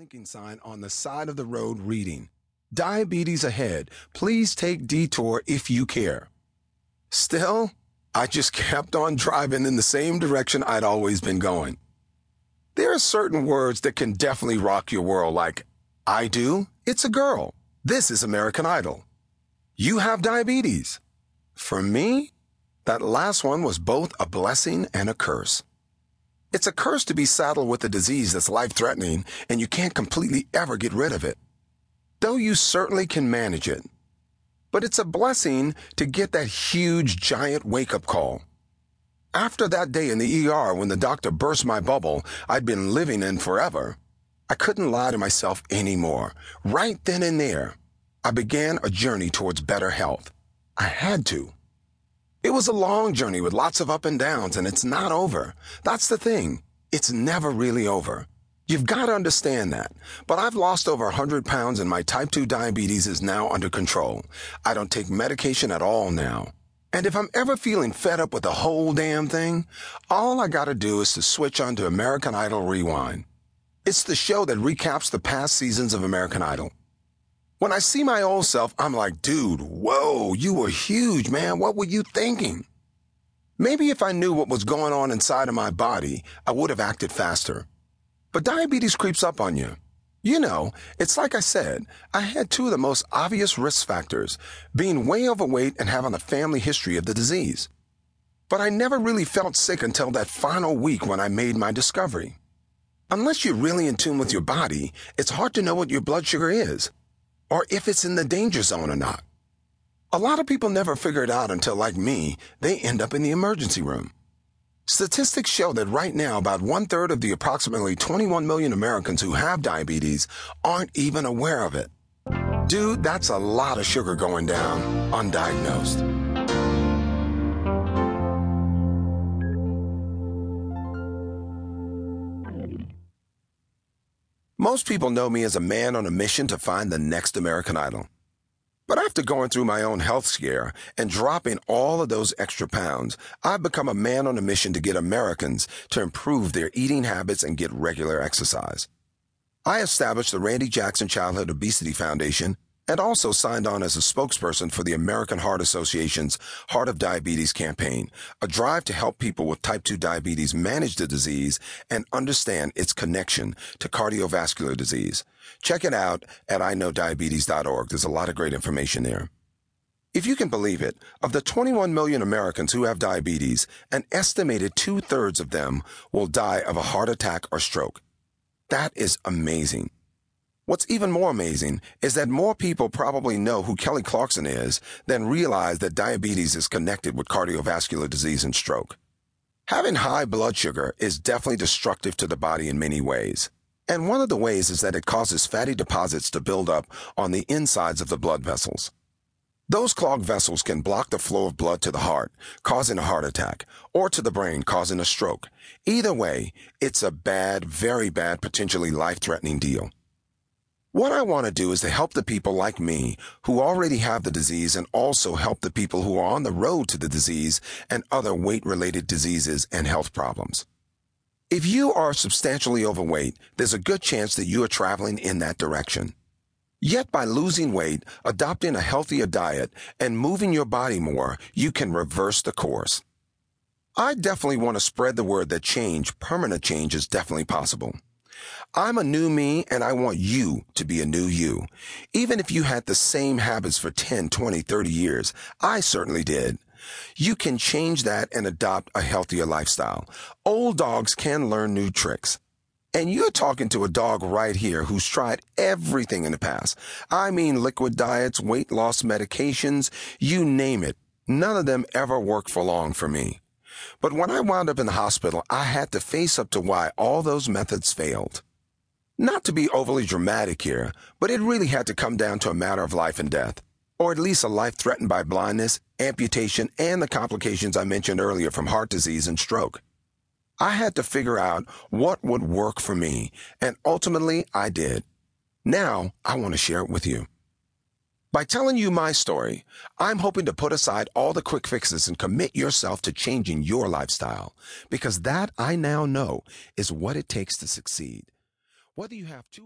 blinking sign on the side of the road reading, Diabetes ahead. Please take detour if you care. Still, I just kept on driving in the same direction I'd always been going. There are certain words that can definitely rock your world, like, I do, it's a girl. This is American Idol. You have diabetes. For me, that last one was both a blessing and a curse. It's a curse to be saddled with a disease that's life threatening and you can't completely ever get rid of it. Though you certainly can manage it. But it's a blessing to get that huge, giant wake up call. After that day in the ER when the doctor burst my bubble I'd been living in forever, I couldn't lie to myself anymore. Right then and there, I began a journey towards better health. I had to. It was a long journey with lots of up and downs, and it's not over. That's the thing. It's never really over. You've got to understand that. But I've lost over 100 pounds, and my type 2 diabetes is now under control. I don't take medication at all now. And if I'm ever feeling fed up with the whole damn thing, all I gotta do is to switch on to American Idol Rewind. It's the show that recaps the past seasons of American Idol. When I see my old self, I'm like, dude, whoa, you were huge, man. What were you thinking? Maybe if I knew what was going on inside of my body, I would have acted faster. But diabetes creeps up on you. You know, it's like I said, I had two of the most obvious risk factors being way overweight and having a family history of the disease. But I never really felt sick until that final week when I made my discovery. Unless you're really in tune with your body, it's hard to know what your blood sugar is or if it's in the danger zone or not. A lot of people never figure it out until, like me, they end up in the emergency room. Statistics show that right now, about one third of the approximately 21 million Americans who have diabetes aren't even aware of it. Dude, that's a lot of sugar going down undiagnosed. Most people know me as a man on a mission to find the next American Idol. But after going through my own health scare and dropping all of those extra pounds, I've become a man on a mission to get Americans to improve their eating habits and get regular exercise. I established the Randy Jackson Childhood Obesity Foundation and also signed on as a spokesperson for the American Heart Association's Heart of Diabetes campaign, a drive to help people with type 2 diabetes manage the disease and understand its connection to cardiovascular disease. Check it out at iknowdiabetes.org. There's a lot of great information there. If you can believe it, of the 21 million Americans who have diabetes, an estimated two thirds of them will die of a heart attack or stroke. That is amazing. What's even more amazing is that more people probably know who Kelly Clarkson is than realize that diabetes is connected with cardiovascular disease and stroke. Having high blood sugar is definitely destructive to the body in many ways. And one of the ways is that it causes fatty deposits to build up on the insides of the blood vessels. Those clogged vessels can block the flow of blood to the heart, causing a heart attack, or to the brain, causing a stroke. Either way, it's a bad, very bad, potentially life threatening deal. What I want to do is to help the people like me who already have the disease and also help the people who are on the road to the disease and other weight related diseases and health problems. If you are substantially overweight, there's a good chance that you are traveling in that direction. Yet by losing weight, adopting a healthier diet, and moving your body more, you can reverse the course. I definitely want to spread the word that change, permanent change, is definitely possible. I'm a new me and I want you to be a new you. Even if you had the same habits for 10, 20, 30 years, I certainly did. You can change that and adopt a healthier lifestyle. Old dogs can learn new tricks. And you're talking to a dog right here who's tried everything in the past. I mean, liquid diets, weight loss medications, you name it. None of them ever worked for long for me. But when I wound up in the hospital, I had to face up to why all those methods failed. Not to be overly dramatic here, but it really had to come down to a matter of life and death, or at least a life threatened by blindness, amputation, and the complications I mentioned earlier from heart disease and stroke. I had to figure out what would work for me, and ultimately I did. Now I want to share it with you. By telling you my story, I'm hoping to put aside all the quick fixes and commit yourself to changing your lifestyle, because that I now know is what it takes to succeed. Whether you have two